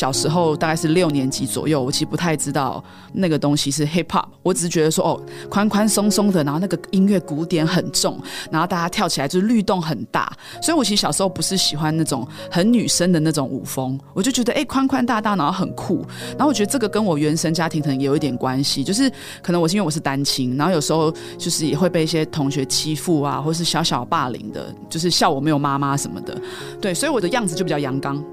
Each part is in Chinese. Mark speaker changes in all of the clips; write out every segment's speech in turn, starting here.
Speaker 1: 小时候大概是六年级左右，我其实不太知道那个东西是 hip hop，我只是觉得说哦，宽宽松松的，然后那个音乐鼓点很重，然后大家跳起来就是律动很大，所以我其实小时候不是喜欢那种很女生的那种舞风，我就觉得哎，宽宽大大，然后很酷，然后我觉得这个跟我原生家庭可能也有一点关系，就是可能我是因为我是单亲，然后有时候就是也会被一些同学欺负啊，或是小小霸凌的，就是笑我没有妈妈什么的，对，所以我的样子就比较阳刚。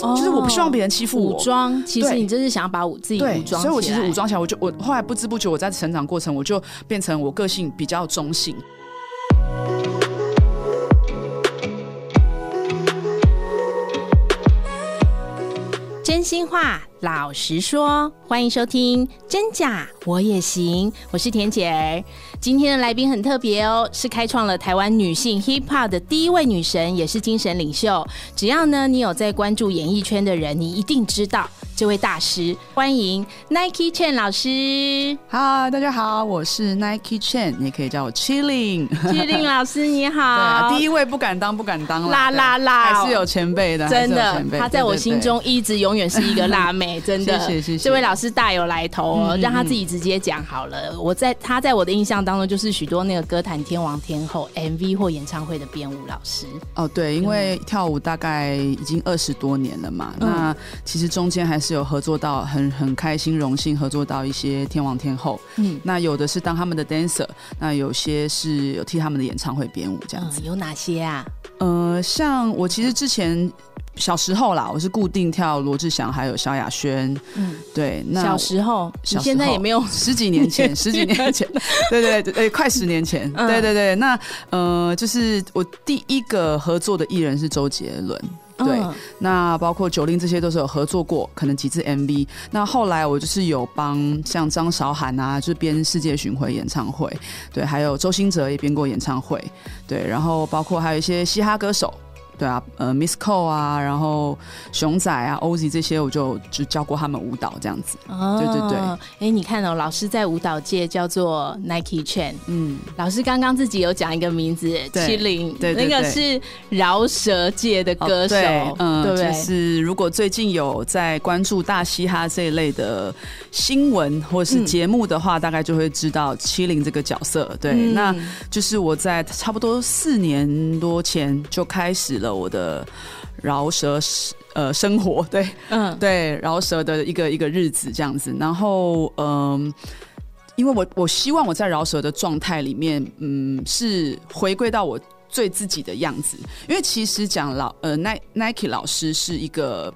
Speaker 1: 哦、就是我不希望别人欺负我。
Speaker 2: 武装，其实你就是想要把我自己武装，
Speaker 1: 所以我其实武装起来，我就我后来不知不觉我在成长过程，我就变成我个性比较中性。
Speaker 2: 真心话。老实说，欢迎收听《真假我也行》，我是田姐儿。今天的来宾很特别哦，是开创了台湾女性 hip hop 的第一位女神，也是精神领袖。只要呢你有在关注演艺圈的人，你一定知道这位大师。欢迎 Nike Chen 老师。
Speaker 1: 嗨，大家好，我是 Nike Chen，你也可以叫我 Chilling。
Speaker 2: Chilling 老师你好。对
Speaker 1: 啊，第一位不敢当，不敢当
Speaker 2: 啦啦啦，
Speaker 1: 还是有前辈的，
Speaker 2: 真的，他在我心中一直永远是一个辣妹。真的，谢谢，谢谢。这位老师大有来头哦，嗯、让他自己直接讲好了。嗯、我在他在我的印象当中，就是许多那个歌坛天王天后、MV 或演唱会的编舞老师。
Speaker 1: 哦，对，因为跳舞大概已经二十多年了嘛，嗯、那其实中间还是有合作到很很开心、荣幸合作到一些天王天后。嗯，那有的是当他们的 dancer，那有些是有替他们的演唱会编舞这样子。
Speaker 2: 嗯、有哪些啊？
Speaker 1: 呃，像我其实之前。小时候啦，我是固定跳罗志祥还有萧亚轩。嗯，对。那
Speaker 2: 小时候，小现在也没有
Speaker 1: 十几年前，十几年前，对对对，快十年前，嗯、对对对。那呃，就是我第一个合作的艺人是周杰伦。对，嗯、那包括九令这些都是有合作过，可能几次 MV。那后来我就是有帮像张韶涵啊，就是编世界巡回演唱会。对，还有周兴哲也编过演唱会。对，然后包括还有一些嘻哈歌手。对啊，呃，Miss Cole 啊，然后熊仔啊，Ozzy 这些，我就就教过他们舞蹈这样子。哦，对对对。
Speaker 2: 哎，你看哦，老师在舞蹈界叫做 Nike Chan，。嗯，老师刚刚自己有讲一个名字，七零，对，那个是饶舌界的歌手。
Speaker 1: 嗯，对，就是如果最近有在关注大嘻哈这一类的新闻或是节目的话，大概就会知道七零这个角色。对，那就是我在差不多四年多前就开始了。我的饶舌呃生活，对，嗯，对，饶舌的一个一个日子这样子，然后嗯、呃，因为我我希望我在饶舌的状态里面，嗯，是回归到我最自己的样子，因为其实讲老呃 Nike 老师是一个，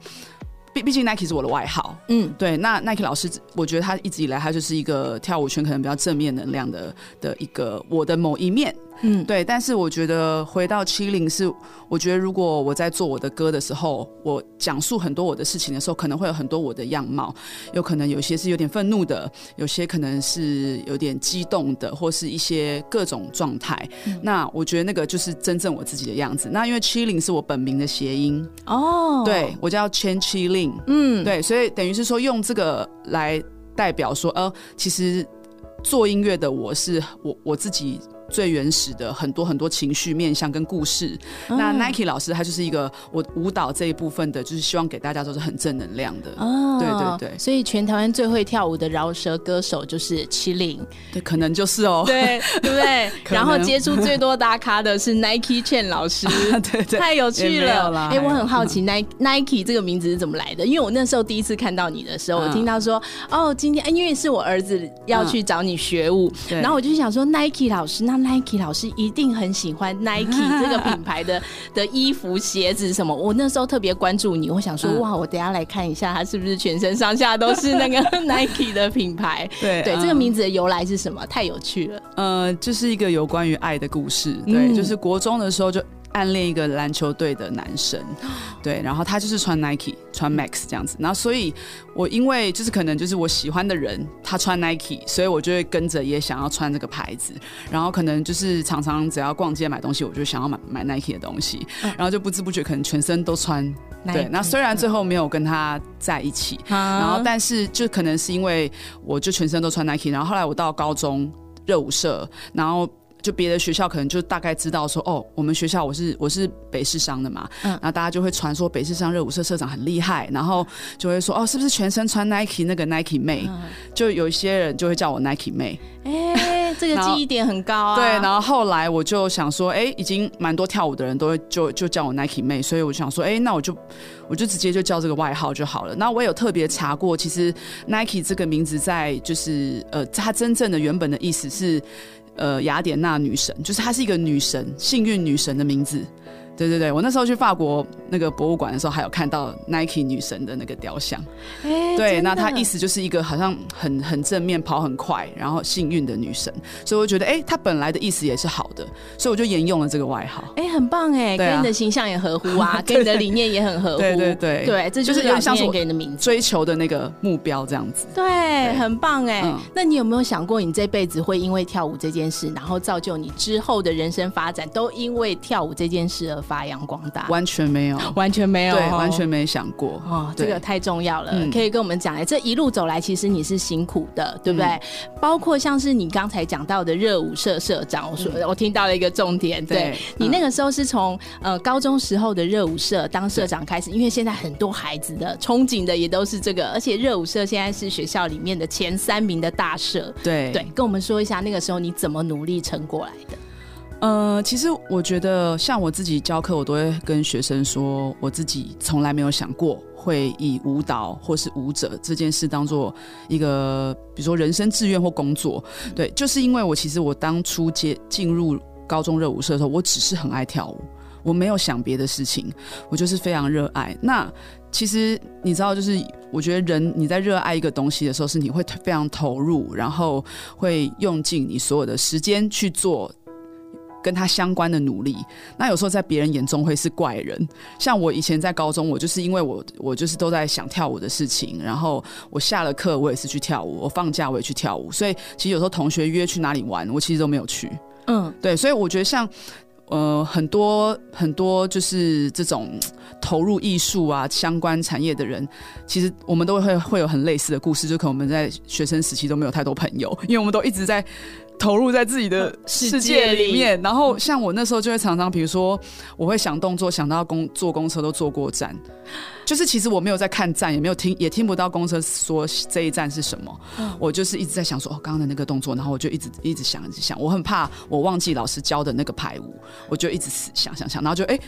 Speaker 1: 毕毕竟 Nike 是我的外号，嗯，对，那 Nike 老师，我觉得他一直以来他就是一个跳舞圈可能比较正面能量的的一个我的某一面。嗯，对，但是我觉得回到七零是，我觉得如果我在做我的歌的时候，我讲述很多我的事情的时候，可能会有很多我的样貌，有可能有些是有点愤怒的，有些可能是有点激动的，或是一些各种状态。嗯、那我觉得那个就是真正我自己的样子。那因为七零是我本名的谐音哦，对，我叫 Chen Chilling，嗯，对，所以等于是说用这个来代表说，呃，其实做音乐的我是我我自己。最原始的很多很多情绪面向跟故事，嗯、那 Nike 老师他就是一个我舞蹈这一部分的，就是希望给大家都是很正能量的。哦，对对对，
Speaker 2: 所以全台湾最会跳舞的饶舌歌手就是麒麟，
Speaker 1: 对，可能就是哦，
Speaker 2: 对 对不对？然后接触最多大咖的是 Nike Chen 老师，啊、对对，太有趣了。哎、欸，我很好奇 Nike Nike 这个名字是怎么来的？因为我那时候第一次看到你的时候，我听到说、嗯、哦，今天因为是我儿子要去找你学舞，嗯、然后我就想说 Nike 老师那。Nike 老师一定很喜欢 Nike 这个品牌的的衣服、鞋子什么。我那时候特别关注你，我想说，哇，我等下来看一下，他是不是全身上下都是那个 Nike 的品牌？对对，这个名字的由来是什么？太有趣了。
Speaker 1: 呃，就是一个有关于爱的故事。对，就是国中的时候就。暗恋一个篮球队的男生，对，然后他就是穿 Nike、穿 Max 这样子，然后所以，我因为就是可能就是我喜欢的人他穿 Nike，所以我就会跟着也想要穿这个牌子，然后可能就是常常只要逛街买东西，我就想要买买 Nike 的东西，然后就不知不觉可能全身都穿。Nike，对，那虽然最后没有跟他在一起，然后但是就可能是因为我就全身都穿 Nike，然后后来我到高中热舞社，然后。就别的学校可能就大概知道说，哦，我们学校我是我是北市商的嘛，嗯，然后大家就会传说北市商热舞社社长很厉害，然后就会说，哦，是不是全身穿 Nike 那个 Nike 妹？嗯、就有一些人就会叫我 Nike 妹。
Speaker 2: 哎，这个记忆点很高啊。
Speaker 1: 对，然后后来我就想说，哎，已经蛮多跳舞的人都会就就叫我 Nike 妹，所以我就想说，哎，那我就我就直接就叫这个外号就好了。那我有特别查过，其实 Nike 这个名字在就是呃，它真正的原本的意思是。呃，雅典娜女神，就是她是一个女神，幸运女神的名字。对对对，我那时候去法国那个博物馆的时候，还有看到 Nike 女神的那个雕像。欸、对，那她意思就是一个好像很很正面、跑很快，然后幸运的女神。所以我觉得，哎、欸，她本来的意思也是好的，所以我就沿用了这个外号。
Speaker 2: 哎、欸，很棒哎，跟你的形象也合乎啊，跟你的理念也很合乎。
Speaker 1: 对对对
Speaker 2: 对，这就是有点像是我给你的名字，
Speaker 1: 追求的那个目标这样子。
Speaker 2: 对，对很棒哎。嗯、那你有没有想过，你这辈子会因为跳舞这件事，然后造就你之后的人生发展，都因为跳舞这件事而发扬光大？
Speaker 1: 完全没有，
Speaker 2: 完全没有，
Speaker 1: 对，完全没想过。
Speaker 2: 哦。这个太重要了，嗯、可以跟我们讲哎，这一路走来，其实你是辛苦的，对不对？嗯、包括像是你刚才讲到的热舞社社长，我说、嗯、我听到了一个重点，对，对你那个时候是从呃高中时候的热舞社当社长开始，因为现在很多孩子的憧憬的也都是这个，而且热舞社现在是学校里面的前三名的大社，
Speaker 1: 对。
Speaker 2: 对，跟我们说一下那个时候你怎么努力撑过来的。
Speaker 1: 呃，其实我觉得，像我自己教课，我都会跟学生说，我自己从来没有想过会以舞蹈或是舞者这件事当做一个，比如说人生志愿或工作。对，就是因为我其实我当初接进入高中热舞社的时候，我只是很爱跳舞，我没有想别的事情，我就是非常热爱。那其实你知道，就是我觉得人你在热爱一个东西的时候，是你会非常投入，然后会用尽你所有的时间去做。跟他相关的努力，那有时候在别人眼中会是怪人。像我以前在高中，我就是因为我我就是都在想跳舞的事情，然后我下了课我也是去跳舞，我放假我也去跳舞，所以其实有时候同学约去哪里玩，我其实都没有去。嗯，对，所以我觉得像呃很多很多就是这种投入艺术啊相关产业的人，其实我们都会会有很类似的故事，就可能我们在学生时期都没有太多朋友，因为我们都一直在。投入在自己的 世界里面，然后像我那时候就会常常，比如说我会想动作，想到公坐公车都坐过站，就是其实我没有在看站，也没有听，也听不到公车说这一站是什么，我就是一直在想说哦，刚刚的那个动作，然后我就一直一直想，一直想，我很怕我忘记老师教的那个排舞，我就一直死想想想，然后就哎。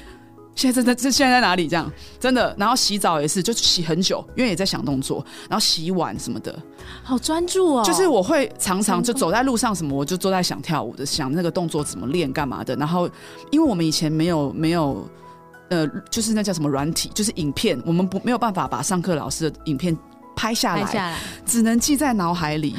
Speaker 1: 现在在在这现在在哪里？这样真的，然后洗澡也是，就洗很久，因为也在想动作，然后洗碗什么的，
Speaker 2: 好专注哦。
Speaker 1: 就是我会常常就走在路上什么，我就坐在想跳舞的，想那个动作怎么练干嘛的。然后，因为我们以前没有没有，呃，就是那叫什么软体，就是影片，我们不没有办法把上课老师的影片拍下来，下来只能记在脑海里。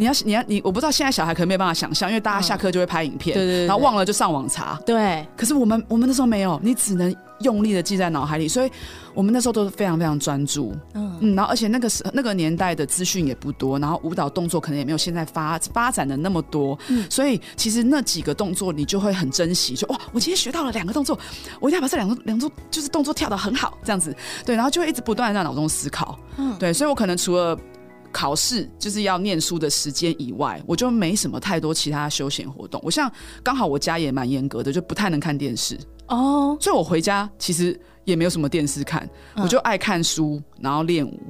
Speaker 1: 你要你要你，我不知道现在小孩可能没有办法想象，因为大家下课就会拍影片，嗯、对，对对，然后忘了就上网查。
Speaker 2: 对，
Speaker 1: 可是我们我们那时候没有，你只能用力的记在脑海里，所以我们那时候都是非常非常专注。嗯。嗯，然后而且那个时那个年代的资讯也不多，然后舞蹈动作可能也没有现在发发展的那么多，嗯，所以其实那几个动作你就会很珍惜，就哇，我今天学到了两个动作，我一定要把这两个两个就是动作跳的很好，这样子，对，然后就会一直不断的在脑中思考，嗯，对，所以我可能除了。考试就是要念书的时间以外，我就没什么太多其他休闲活动。我像刚好我家也蛮严格的，就不太能看电视哦，所以我回家其实也没有什么电视看，嗯、我就爱看书，然后练舞。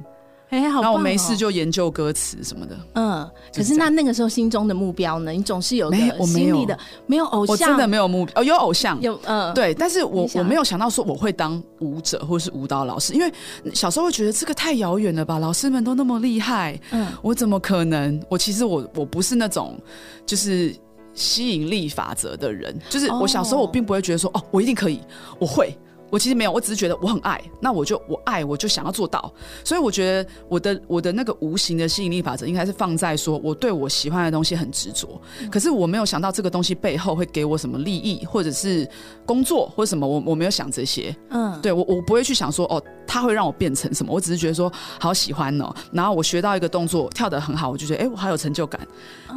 Speaker 1: 哎，好！然后我没事就研究歌词什么的。嗯，
Speaker 2: 可是那那个时候心中的目标呢？你总是有个心里的，没有偶像，
Speaker 1: 我真的没有目标。哦，有偶像，
Speaker 2: 有嗯，
Speaker 1: 对，但是我我没有想到说我会当舞者或是舞蹈老师，因为小时候会觉得这个太遥远了吧？老师们都那么厉害，嗯，我怎么可能？我其实我我不是那种就是吸引力法则的人，就是我小时候我并不会觉得说哦，我一定可以，我会。我其实没有，我只是觉得我很爱，那我就我爱，我就想要做到。所以我觉得我的我的那个无形的吸引力法则应该是放在说我对我喜欢的东西很执着。可是我没有想到这个东西背后会给我什么利益，或者是工作或者什么，我我没有想这些。嗯，对我我不会去想说哦。它会让我变成什么，我只是觉得说好喜欢哦。然后我学到一个动作跳得很好，我就觉得哎，我好有成就感。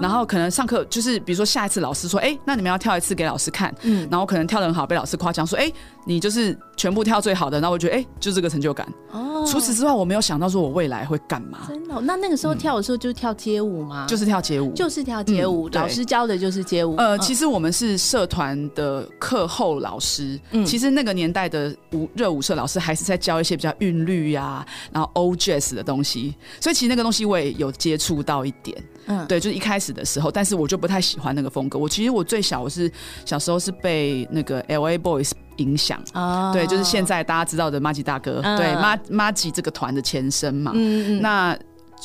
Speaker 1: 然后可能上课就是比如说下一次老师说哎，那你们要跳一次给老师看，嗯，然后可能跳得很好，被老师夸奖说哎，你就是全部跳最好的，那我觉得哎，就这个成就感。哦，除此之外我没有想到说我未来会干嘛。
Speaker 2: 真的？那那个时候跳的时候就是跳街舞吗？
Speaker 1: 就是跳街舞，
Speaker 2: 就是跳街舞，老师教的就是街舞。
Speaker 1: 呃，其实我们是社团的课后老师，嗯，其实那个年代的舞热舞社老师还是在教一些比较韵律呀，然后 old jazz 的东西，所以其实那个东西我也有接触到一点，嗯，对，就是一开始的时候，但是我就不太喜欢那个风格。我其实我最小我是小时候是被那个 LA Boys 影响，哦，对，就是现在大家知道的马吉大哥，嗯、对，马马吉这个团的前身嘛，嗯嗯，那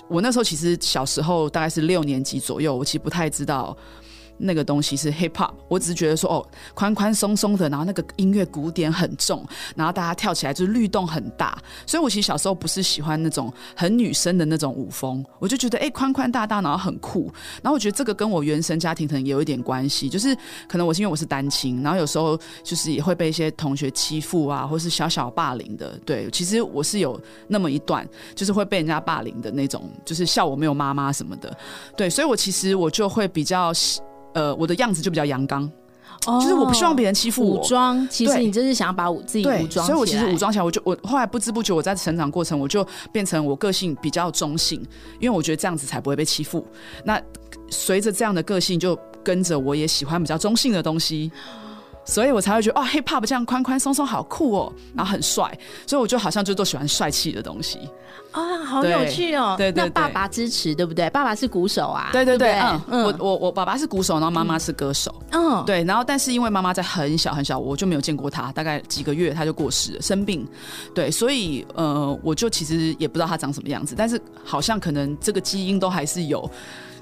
Speaker 1: 我那时候其实小时候大概是六年级左右，我其实不太知道。那个东西是 hip hop，我只是觉得说哦，宽宽松松的，然后那个音乐鼓点很重，然后大家跳起来就是律动很大，所以我其实小时候不是喜欢那种很女生的那种舞风，我就觉得哎，宽宽大大，然后很酷，然后我觉得这个跟我原生家庭可能也有一点关系，就是可能我是因为我是单亲，然后有时候就是也会被一些同学欺负啊，或是小小霸凌的，对，其实我是有那么一段，就是会被人家霸凌的那种，就是笑我没有妈妈什么的，对，所以我其实我就会比较。呃，我的样子就比较阳刚，哦，就是我不希望别人欺负我。
Speaker 2: 武装，其实你就是想要把我自己武装，
Speaker 1: 所以我其实武装起来，我就我后来不知不觉我在成长过程，我就变成我个性比较中性，因为我觉得这样子才不会被欺负。那随着这样的个性，就跟着我也喜欢比较中性的东西。所以我才会觉得哦，hip hop 这样宽宽松松好酷哦，然后很帅，所以我就好像就都喜欢帅气的东西
Speaker 2: 啊，好有趣哦。对对，那爸爸支持对不对？爸爸是鼓手啊。
Speaker 1: 对对对，嗯，我我我爸爸是鼓手，然后妈妈是歌手。嗯，对，然后但是因为妈妈在很小很小，我就没有见过她，大概几个月她就过世了，生病。对，所以呃，我就其实也不知道她长什么样子，但是好像可能这个基因都还是有。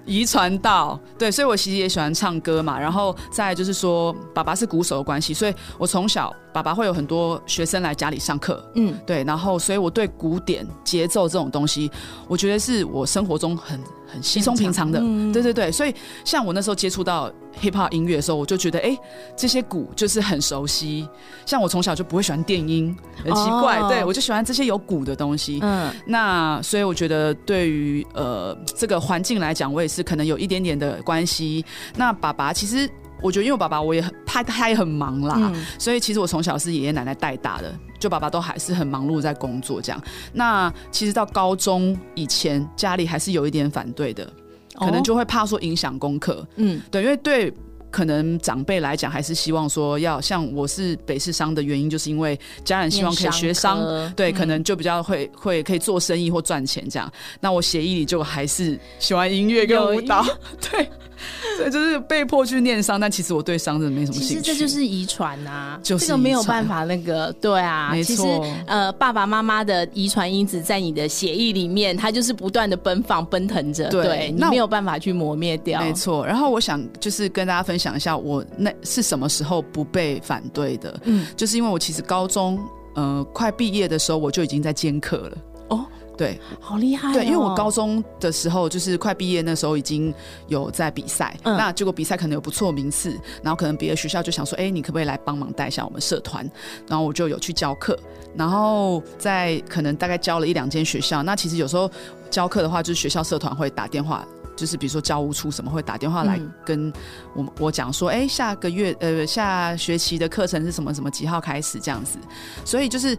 Speaker 1: 遗传到对，所以我其实也喜欢唱歌嘛。然后再就是说，爸爸是鼓手的关系，所以我从小爸爸会有很多学生来家里上课，嗯，对。然后，所以我对古典、节奏这种东西，我觉得是我生活中很很稀松平常的。嗯、对对对，所以像我那时候接触到 hip hop 音乐的时候，我就觉得，哎，这些鼓就是很熟悉。像我从小就不会喜欢电音，很奇怪，哦、对我就喜欢这些有鼓的东西。嗯，那所以我觉得对于呃这个环境来讲，我也是。是可能有一点点的关系。那爸爸其实，我觉得因为我爸爸我也很他他也很忙啦，嗯、所以其实我从小是爷爷奶奶带大的，就爸爸都还是很忙碌在工作这样。那其实到高中以前，家里还是有一点反对的，可能就会怕说影响功课。嗯，对，因为对。可能长辈来讲，还是希望说要像我是北市商的原因，就是因为家人希望可以学商，对，可能就比较会会可以做生意或赚钱这样。那我协议里就还是喜欢音乐跟舞蹈，对。所以就是被迫去念商，但其实我对商真的没什么兴趣。
Speaker 2: 其实这就是遗传啊，就是这个没有办法那个，对啊，没错。呃，爸爸妈妈的遗传因子在你的血液里面，它就是不断的奔放、奔腾着，对，对你没有办法去磨灭掉。
Speaker 1: 没错。然后我想就是跟大家分享一下，我那是什么时候不被反对的？嗯，就是因为我其实高中呃快毕业的时候，我就已经在兼课了。哦。对，
Speaker 2: 好厉害、哦！
Speaker 1: 对，因为我高中的时候就是快毕业那时候已经有在比赛，嗯、那结果比赛可能有不错名次，然后可能别的学校就想说，哎，你可不可以来帮忙带一下我们社团？然后我就有去教课，然后在可能大概教了一两间学校。那其实有时候教课的话，就是学校社团会打电话，就是比如说教务处什么会打电话来跟我、嗯、我讲说，哎，下个月呃下学期的课程是什么什么几号开始这样子，所以就是。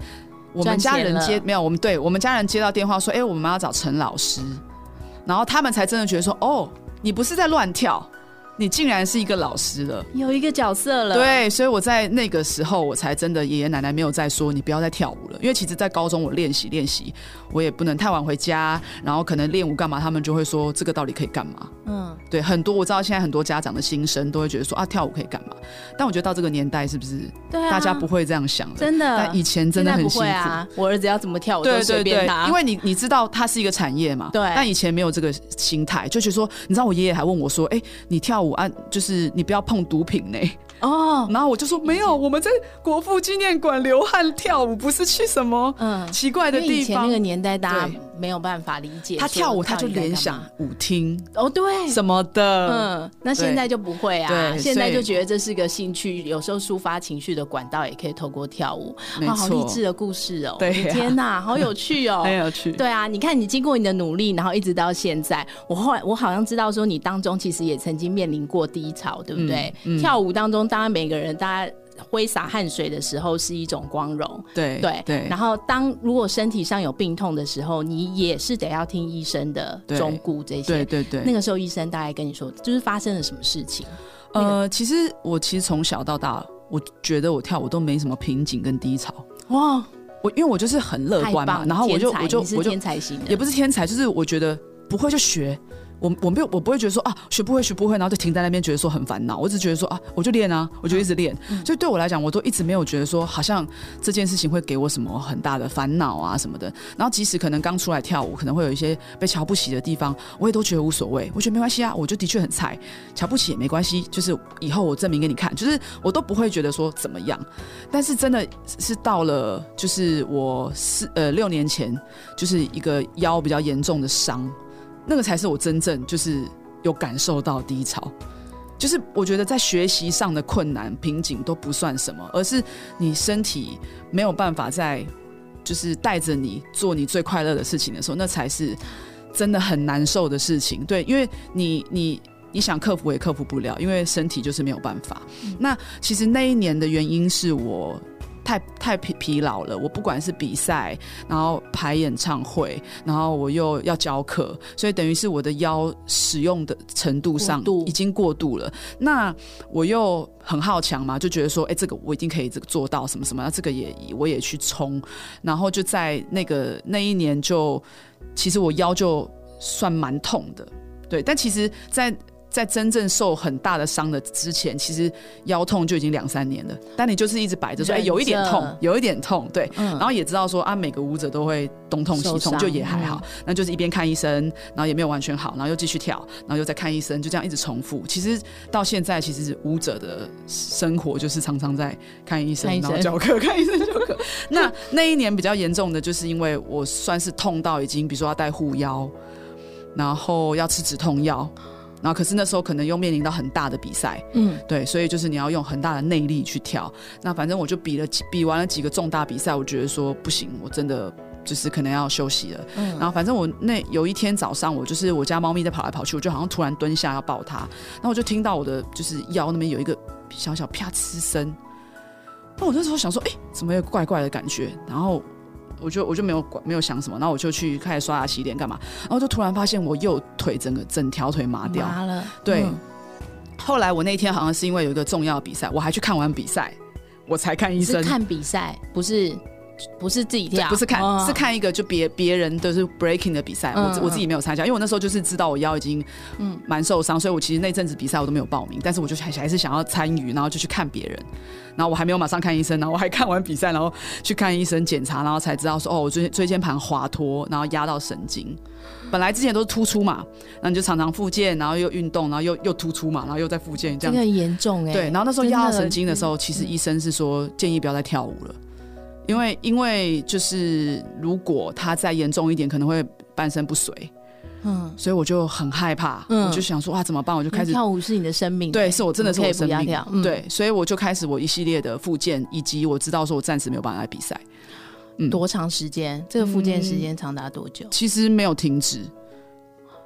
Speaker 1: 我们家人接没有，我们对我们家人接到电话说，哎，我们要找陈老师，然后他们才真的觉得说，哦，你不是在乱跳。你竟然是一个老师了，
Speaker 2: 有一个角色了。
Speaker 1: 对，所以我在那个时候，我才真的爷爷奶奶没有再说你不要再跳舞了，因为其实，在高中我练习练习，我也不能太晚回家，然后可能练舞干嘛，他们就会说这个到底可以干嘛？嗯，对，很多我知道现在很多家长的心声都会觉得说啊，跳舞可以干嘛？但我觉得到这个年代是不是？对啊，大家不会这样想了，
Speaker 2: 真的。
Speaker 1: 但以前真的很辛苦
Speaker 2: 啊，我儿子要怎么跳舞都随便他，
Speaker 1: 因为你你知道它是一个产业嘛。对。但以前没有这个心态，就觉得说，你知道我爷爷还问我说，哎，你跳舞。啊，就是你不要碰毒品呢，哦，然后我就说没有，我们在国父纪念馆流汗跳舞，不是去什么嗯奇怪的地方。
Speaker 2: 以前那个年代，大家没有办法理解。
Speaker 1: 他跳舞，他就联想舞厅
Speaker 2: 哦，对，
Speaker 1: 什么的。
Speaker 2: 嗯，那现在就不会啊，对，现在就觉得这是个兴趣，有时候抒发情绪的管道，也可以透过跳舞。
Speaker 1: 没错，
Speaker 2: 好励志的故事哦！
Speaker 1: 对，
Speaker 2: 天哪，好有趣哦，
Speaker 1: 很有趣。
Speaker 2: 对啊，你看，你经过你的努力，然后一直到现在，我后来我好像知道说，你当中其实也曾经面临过低潮，对不对？跳舞当中，当然每个人，大家挥洒汗水的时候是一种光荣，
Speaker 1: 对对对。
Speaker 2: 然后当如果身体上有病痛的时候，你也是得要听医生的忠告这些。
Speaker 1: 对对对。
Speaker 2: 那个时候医生大概跟你说，就是发生了什么事情？
Speaker 1: 呃，其实我其实从小到大，我觉得我跳舞都没什么瓶颈跟低潮。哇，我因为我就是很乐观嘛，然后我就我就我就
Speaker 2: 天才型的，
Speaker 1: 也不是天才，就是我觉得不会就学。我我没有，我不会觉得说啊，学不会学不会，然后就停在那边，觉得说很烦恼。我只觉得说啊，我就练啊，我就一直练。嗯、所以对我来讲，我都一直没有觉得说，好像这件事情会给我什么很大的烦恼啊什么的。然后即使可能刚出来跳舞，可能会有一些被瞧不起的地方，我也都觉得无所谓。我觉得没关系啊，我就的确很菜，瞧不起也没关系。就是以后我证明给你看，就是我都不会觉得说怎么样。但是真的是到了，就是我四呃六年前，就是一个腰比较严重的伤。那个才是我真正就是有感受到低潮，就是我觉得在学习上的困难瓶颈都不算什么，而是你身体没有办法在就是带着你做你最快乐的事情的时候，那才是真的很难受的事情。对，因为你你你想克服也克服不了，因为身体就是没有办法。嗯。那其实那一年的原因是我。太太疲疲劳了，我不管是比赛，然后排演唱会，然后我又要教课，所以等于是我的腰使用的程度上已经过度了。那我又很好强嘛，就觉得说，哎，这个我一定可以这个做到什么什么，那这个也我也去冲，然后就在那个那一年就，其实我腰就算蛮痛的，对，但其实，在。在真正受很大的伤的之前，其实腰痛就已经两三年了。但你就是一直摆着说，哎，有一点痛，有一点痛，对。嗯、然后也知道说啊，每个舞者都会东痛西痛，就也还好。嗯、那就是一边看医生，然后也没有完全好，然后又继续跳，然后又再看医生，就这样一直重复。其实到现在，其实舞者的生活就是常常在看医生，然后教课，看医生教课。那那一年比较严重的，就是因为我算是痛到已经，比如说要带护腰，然后要吃止痛药。然后，可是那时候可能又面临到很大的比赛，嗯，对，所以就是你要用很大的内力去跳。那反正我就比了几，比完了几个重大比赛，我觉得说不行，我真的就是可能要休息了。嗯，然后反正我那有一天早上，我就是我家猫咪在跑来跑去，我就好像突然蹲下要抱它，然后我就听到我的就是腰那边有一个小小啪呲声。那我那时候想说，哎，怎么有怪怪的感觉？然后。我就我就没有管没有想什么，然后我就去开始刷牙洗脸干嘛，然后就突然发现我右腿整个整条腿麻掉，
Speaker 2: 麻了。
Speaker 1: 对，嗯、后来我那天好像是因为有一个重要比赛，我还去看完比赛，我才看医生。
Speaker 2: 看比赛不是不是自己跳，
Speaker 1: 不是看、哦、是看一个就别别人都是 breaking 的比赛，嗯、我我自己没有参加，因为我那时候就是知道我腰已经嗯蛮受伤，所以我其实那阵子比赛我都没有报名，但是我就还还是想要参与，然后就去看别人。然后我还没有马上看医生，然后我还看完比赛，然后去看医生检查，然后才知道说哦，我椎椎间盘滑脱，然后压到神经。本来之前都是突出嘛，然后你就常常复健，然后又运动，然后又又突出嘛，然后又在复健，这样。
Speaker 2: 这个很严重哎。
Speaker 1: 对，然后那时候压到神经的时候，其实医生是说建议不要再跳舞了，因为因为就是如果他再严重一点，可能会半身不遂。嗯，所以我就很害怕，嗯、我就想说哇，怎么办？我就开始
Speaker 2: 跳舞是你的生命，
Speaker 1: 对，是我真的是我的生命，
Speaker 2: 嗯、
Speaker 1: 对，所以我就开始我一系列的复健，以及我知道说我暂时没有办法来比赛。
Speaker 2: 嗯，多长时间？这个复健时间长达多久？
Speaker 1: 嗯？其实没有停止，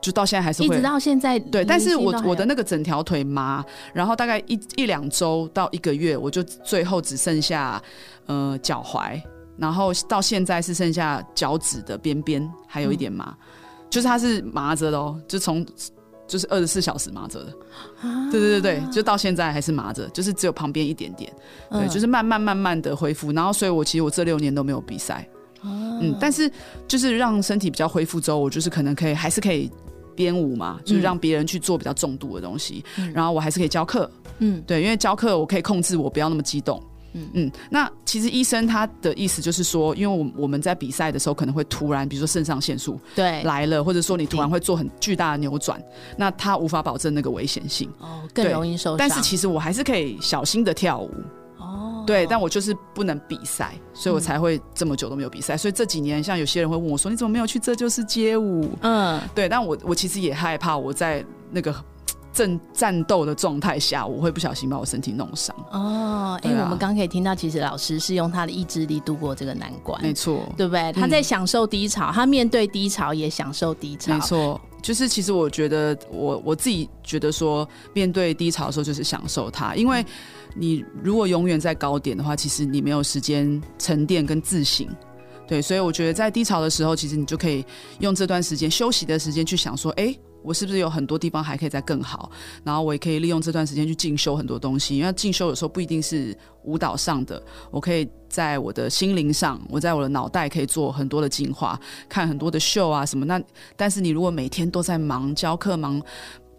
Speaker 1: 就到现在还是会，
Speaker 2: 一直到现在。
Speaker 1: 对，但是我我的那个整条腿麻，然后大概一一两周到一个月，我就最后只剩下呃脚踝，然后到现在是剩下脚趾的边边还有一点麻。嗯。就是它是麻着的哦，就从就是二十四小时麻着的，啊、对对对对，就到现在还是麻着，就是只有旁边一点点，对，嗯、就是慢慢慢慢的恢复。然后，所以我其实我这六年都没有比赛，啊、嗯，但是就是让身体比较恢复之后，我就是可能可以还是可以编舞嘛，就是让别人去做比较重度的东西，嗯、然后我还是可以教课，嗯，对，因为教课我可以控制我不要那么激动。嗯。嗯，那其实医生他的意思就是说，因为我我们在比赛的时候可能会突然，比如说肾上腺素对。来了，或者说你突然会做很巨大的扭转，那他无法保证那个危险性。
Speaker 2: 哦，更容易受伤。
Speaker 1: 但是其实我还是可以小心的跳舞哦，对，但我就是不能比赛，所以我才会这么久都没有比赛。嗯、所以这几年，像有些人会问我说：“你怎么没有去这就是街舞？”嗯，对，但我我其实也害怕我在那个。正战斗的状态下，我会不小心把我身体弄伤。
Speaker 2: 哦，哎、欸，啊、我们刚可以听到，其实老师是用他的意志力度过这个难关，
Speaker 1: 没错，
Speaker 2: 对不对？他在享受低潮，嗯、他面对低潮也享受低潮，
Speaker 1: 没错。就是其实我觉得，我我自己觉得说，面对低潮的时候就是享受它，因为你如果永远在高点的话，其实你没有时间沉淀跟自省。对，所以我觉得在低潮的时候，其实你就可以用这段时间休息的时间去想说，哎。我是不是有很多地方还可以再更好？然后我也可以利用这段时间去进修很多东西。因为进修有时候不一定是舞蹈上的，我可以在我的心灵上，我在我的脑袋可以做很多的进化，看很多的秀啊什么。那但是你如果每天都在忙教课，忙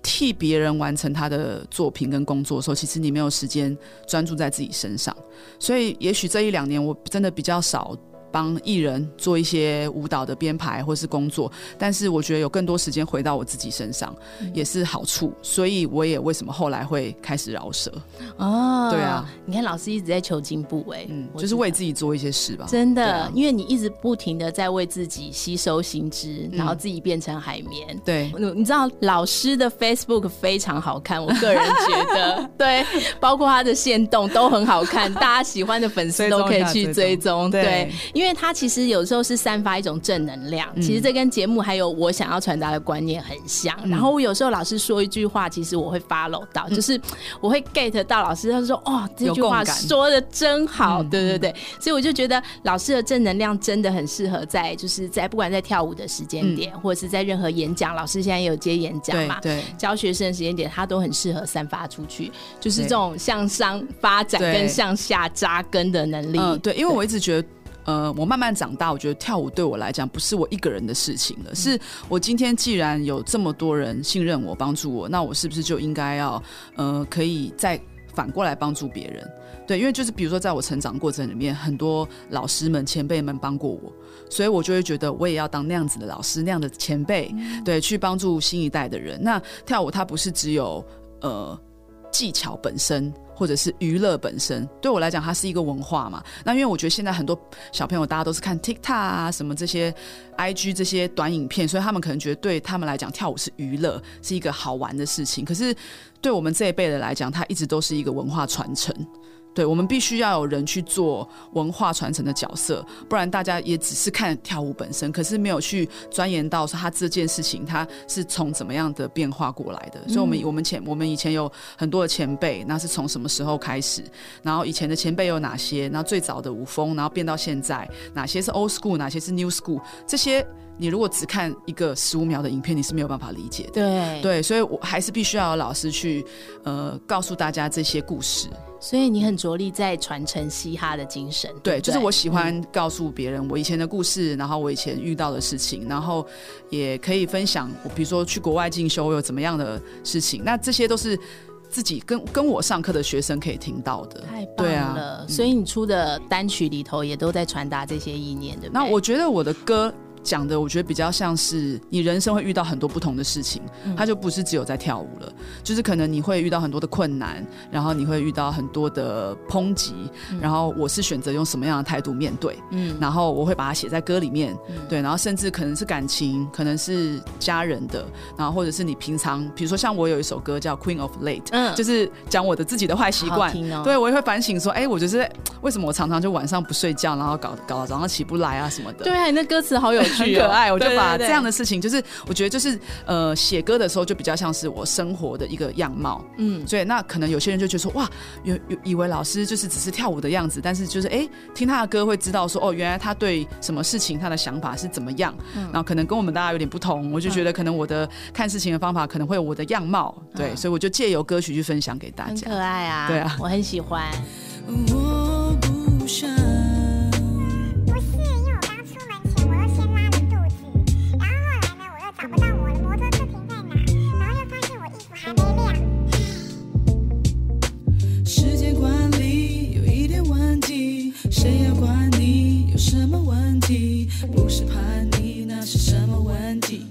Speaker 1: 替别人完成他的作品跟工作的时候，其实你没有时间专注在自己身上。所以也许这一两年我真的比较少。帮艺人做一些舞蹈的编排或是工作，但是我觉得有更多时间回到我自己身上也是好处，所以我也为什么后来会开始饶舌。哦，对啊，
Speaker 2: 你看老师一直在求进步哎，
Speaker 1: 嗯，就是为自己做一些事吧，
Speaker 2: 真的，啊、因为你一直不停的在为自己吸收新知，然后自己变成海绵，
Speaker 1: 嗯、对，
Speaker 2: 你知道老师的 Facebook 非常好看，我个人觉得，对，包括他的线动都很好看，大家喜欢的粉丝都可以去追踪，对，因为。因为他其实有时候是散发一种正能量，嗯、其实这跟节目还有我想要传达的观念很像。嗯、然后我有时候老师说一句话，其实我会 follow 到，嗯、就是我会 get 到老师，他说：“哦，这句话说的真好。”对对对，所以我就觉得老师的正能量真的很适合在，就是在不管在跳舞的时间点，嗯、或者是在任何演讲，老师现在也有接演讲嘛，对，对。教学生的时间点，他都很适合散发出去，就是这种向上发展跟向下扎根的能力。
Speaker 1: 嗯，对，因为我一直觉得。呃，我慢慢长大，我觉得跳舞对我来讲不是我一个人的事情了，嗯、是我今天既然有这么多人信任我、帮助我，那我是不是就应该要呃，可以再反过来帮助别人？对，因为就是比如说，在我成长过程里面，很多老师们、前辈们帮过我，所以我就会觉得我也要当那样子的老师、那样的前辈，嗯、对，去帮助新一代的人。那跳舞它不是只有呃技巧本身。或者是娱乐本身，对我来讲，它是一个文化嘛。那因为我觉得现在很多小朋友，大家都是看 TikTok 啊，什么这些 IG 这些短影片，所以他们可能觉得对他们来讲，跳舞是娱乐，是一个好玩的事情。可是对我们这一辈的来讲，它一直都是一个文化传承。对，我们必须要有人去做文化传承的角色，不然大家也只是看跳舞本身，可是没有去钻研到说他这件事情他是从怎么样的变化过来的。所以，我们我们前我们以前有很多的前辈，那是从什么时候开始？然后以前的前辈有哪些？然后最早的舞风，然后变到现在，哪些是 old school，哪些是 new school？这些你如果只看一个十五秒的影片，你是没有办法理解的。
Speaker 2: 对
Speaker 1: 对，所以我还是必须要有老师去呃告诉大家这些故事。
Speaker 2: 所以你很着力在传承嘻哈的精神，对，
Speaker 1: 对，就是我喜欢告诉别人我以前的故事，嗯、然后我以前遇到的事情，然后也可以分享我，比如说去国外进修有怎么样的事情，那这些都是自己跟跟我上课的学生可以听到的，
Speaker 2: 太棒了。啊、所以你出的单曲里头也都在传达这些意念，对不对？
Speaker 1: 那我觉得我的歌。讲的我觉得比较像是你人生会遇到很多不同的事情，它就不是只有在跳舞了，就是可能你会遇到很多的困难，然后你会遇到很多的抨击，然后我是选择用什么样的态度面对，嗯，然后我会把它写在歌里面，对，然后甚至可能是感情，可能是家人的，然后或者是你平常，比如说像我有一首歌叫《Queen of Late》，嗯，就是讲我的自己的坏习惯，对，我也会反省说，哎，我就是为什么我常常就晚上不睡觉，然后搞搞到早上起不来啊什么的，
Speaker 2: 对啊，你那歌词好有。很可爱，我就把这样的事情，就是我觉得就是呃，写歌的时候就比较像是我生活的一个样貌，嗯，所以那可能有些人就觉得说哇，有有以为老师就是只是跳舞的样子，但是就是哎，听他的歌会知道说哦，原来他对什么事情他的想法是怎么样，嗯。然后可能跟我们大家有点不同，我就觉得可能我的看事情的方法可能会有我的样貌，对，所以我就借由歌曲去分享给大家，很可爱啊，对啊，我很喜欢。我不想
Speaker 1: 谁要管你有什么问题？不是叛逆，那是什么问题？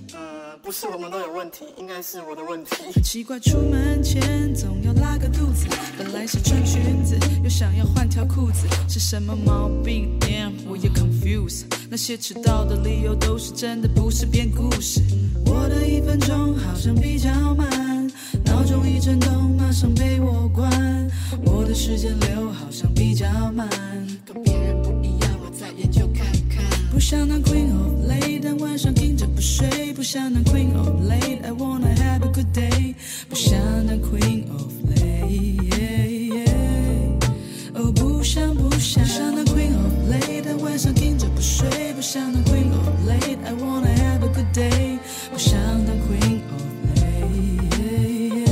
Speaker 3: 不是我们都有问题，应该是我的问题。
Speaker 1: 很奇怪，出门前总要拉个肚子，本来想穿裙子，又想要换条裤子，是什么毛病？Damn，我也 confused。那些迟到的理由都是真的，不是编故事。我的一分钟好像比较慢，闹钟一震动，马上被我关。我的时间流好像比较慢，想当 Queen of Late，但晚上听着不睡，不想当 Queen of Late，I wanna have a good day。不想当 Queen of Late，哦，不想不想，不想当 Queen of Late，但晚上听着不睡，不想当 Queen of Late，I wanna have a good day。不想当 Queen of Late，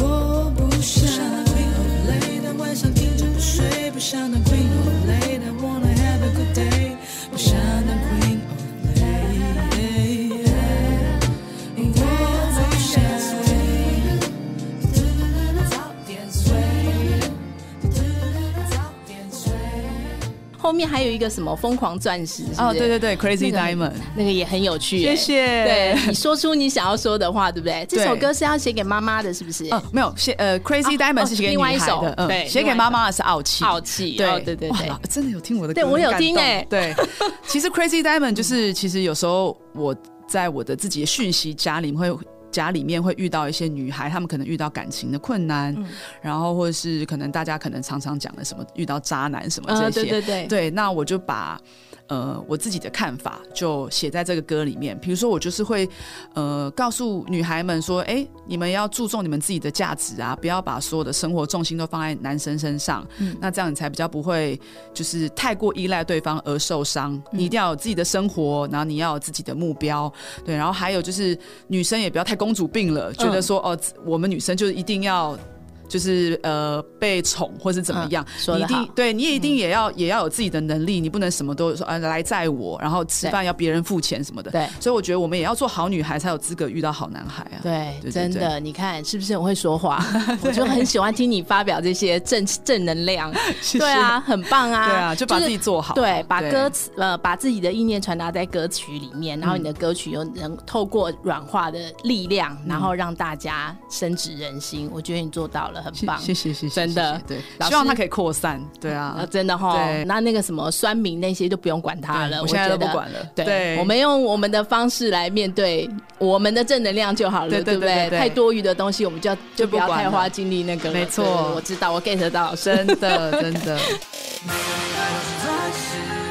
Speaker 1: 我不想当 Queen of Late，但晚上听着不睡，不想当
Speaker 4: 后面还有一个什么疯狂钻石是是？
Speaker 5: 哦，对对对，Crazy Diamond，
Speaker 4: 那个也很有趣。
Speaker 5: 谢谢。
Speaker 4: 对，你说出你想要说的话，对不对？这首歌是要写给妈妈的，是不是？
Speaker 5: 哦，没有，写呃，Crazy Diamond 是写给另外一首的，对，写给妈妈的是傲气，
Speaker 4: 傲气。对对对对，
Speaker 5: 真的有听我的歌，
Speaker 4: 对我有听哎。
Speaker 5: 对，其实 Crazy Diamond 就是，其实有时候我在我的自己的讯息夹里面会。家里面会遇到一些女孩，她们可能遇到感情的困难，嗯、然后或者是可能大家可能常常讲的什么遇到渣男什么这些，
Speaker 4: 呃、对对对，
Speaker 5: 对，那我就把。呃，我自己的看法就写在这个歌里面。比如说，我就是会呃告诉女孩们说：“哎，你们要注重你们自己的价值啊，不要把所有的生活重心都放在男生身上。嗯，那这样你才比较不会就是太过依赖对方而受伤。嗯，你一定要有自己的生活，然后你要有自己的目标。对，然后还有就是女生也不要太公主病了，觉得说哦，我们女生就一定要。”就是呃被宠或是怎么样，嗯、你一定对你也一定也要、嗯、也要有自己的能力，你不能什么都说啊来载我，然后吃饭要别人付钱什么的。对，所以我觉得我们也要做好女孩，才有资格遇到好男孩啊。
Speaker 4: 对，对对对真的，你看是不是很会说话？我就很喜欢听你发表这些正正能量。谢谢对啊，很棒啊。
Speaker 5: 对啊，就把自己做好。
Speaker 4: 就是、对，把歌词呃把自己的意念传达在歌曲里面，然后你的歌曲又能透过软化的力量，嗯、然后让大家深植人心。我觉得你做到了，很棒。
Speaker 5: 谢谢谢谢。
Speaker 4: 真的，
Speaker 5: 对，希望它可以扩散，对啊，
Speaker 4: 真的哈。那那个什么酸民那些就不用管他了，
Speaker 5: 我现在都不管了。对，
Speaker 4: 我们用我们的方式来面对我们的正能量就好了，对不对？太多余的东西，我们就就不要太花精力那个。
Speaker 5: 没错，
Speaker 4: 我知道，我 get 到，
Speaker 5: 真的真的。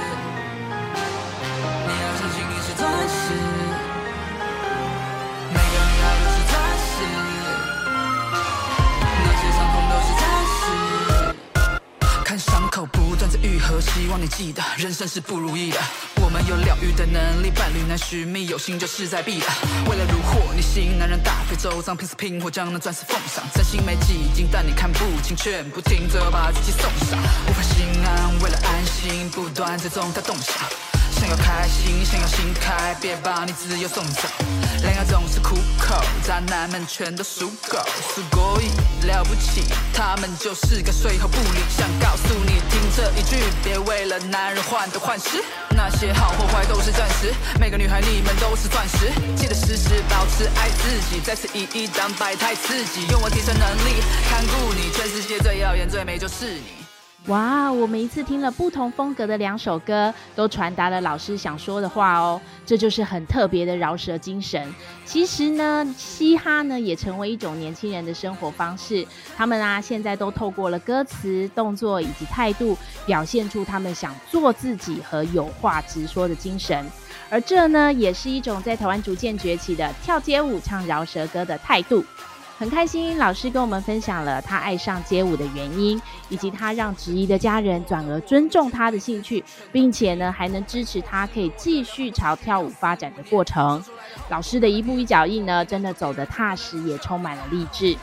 Speaker 1: 不断在愈合，希望你记得，人生是不如意的。我们有疗愈的能力，伴侣难寻觅，有心就势在必得。为了虏获你心，男人大费周章，拼死拼活将那钻石奉上。真心没几斤，但你看不清，劝不听，最后把自己送上。无法心安，为了安心，不断在中他动向。想要开心，想要心开，别把你自由送走。恋爱总是苦口，渣男们全都属狗，すごい了不起，他们就是个睡后不理。想告诉你，听这一句，别为了男人患得患失。那些好或坏都是暂时，每个女孩你们都是钻石，记得时时保持爱自己，再次以一当百态刺激，用我提升能力看顾你，全世界最耀眼最美就是你。
Speaker 2: 哇，我每一次听了不同风格的两首歌，都传达了老师想说的话哦。这就是很特别的饶舌精神。其实呢，嘻哈呢也成为一种年轻人的生活方式。他们啊，现在都透过了歌词、动作以及态度，表现出他们想做自己和有话直说的精神。而这呢，也是一种在台湾逐渐崛起的跳街舞、唱饶舌歌的态度。很开心，老师跟我们分享了他爱上街舞的原因，以及他让质疑的家人转而尊重他的兴趣，并且呢还能支持他可以继续朝跳舞发展的过程。老师的一步一脚印呢，真的走得踏实，也充满了励志。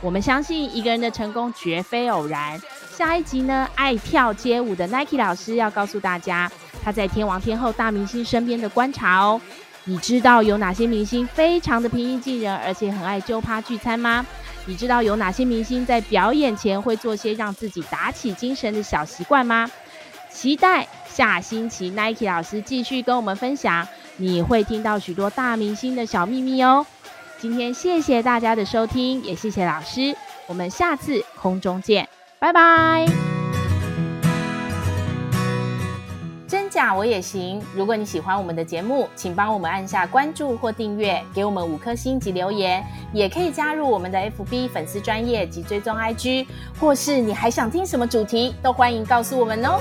Speaker 2: 我们相信一个人的成功绝非偶然。下一集呢，爱跳街舞的 Nike 老师要告诉大家他在天王天后大明星身边的观察哦。你知道有哪些明星非常的平易近人，而且很爱揪趴聚餐吗？你知道有哪些明星在表演前会做些让自己打起精神的小习惯吗？期待下星期 Nike 老师继续跟我们分享，你会听到许多大明星的小秘密哦。今天谢谢大家的收听，也谢谢老师，我们下次空中见，拜拜。真假我也行。如果你喜欢我们的节目，请帮我们按下关注或订阅，给我们五颗星及留言，也可以加入我们的 FB 粉丝专业及追踪 IG，或是你还想听什么主题，都欢迎告诉我们哦。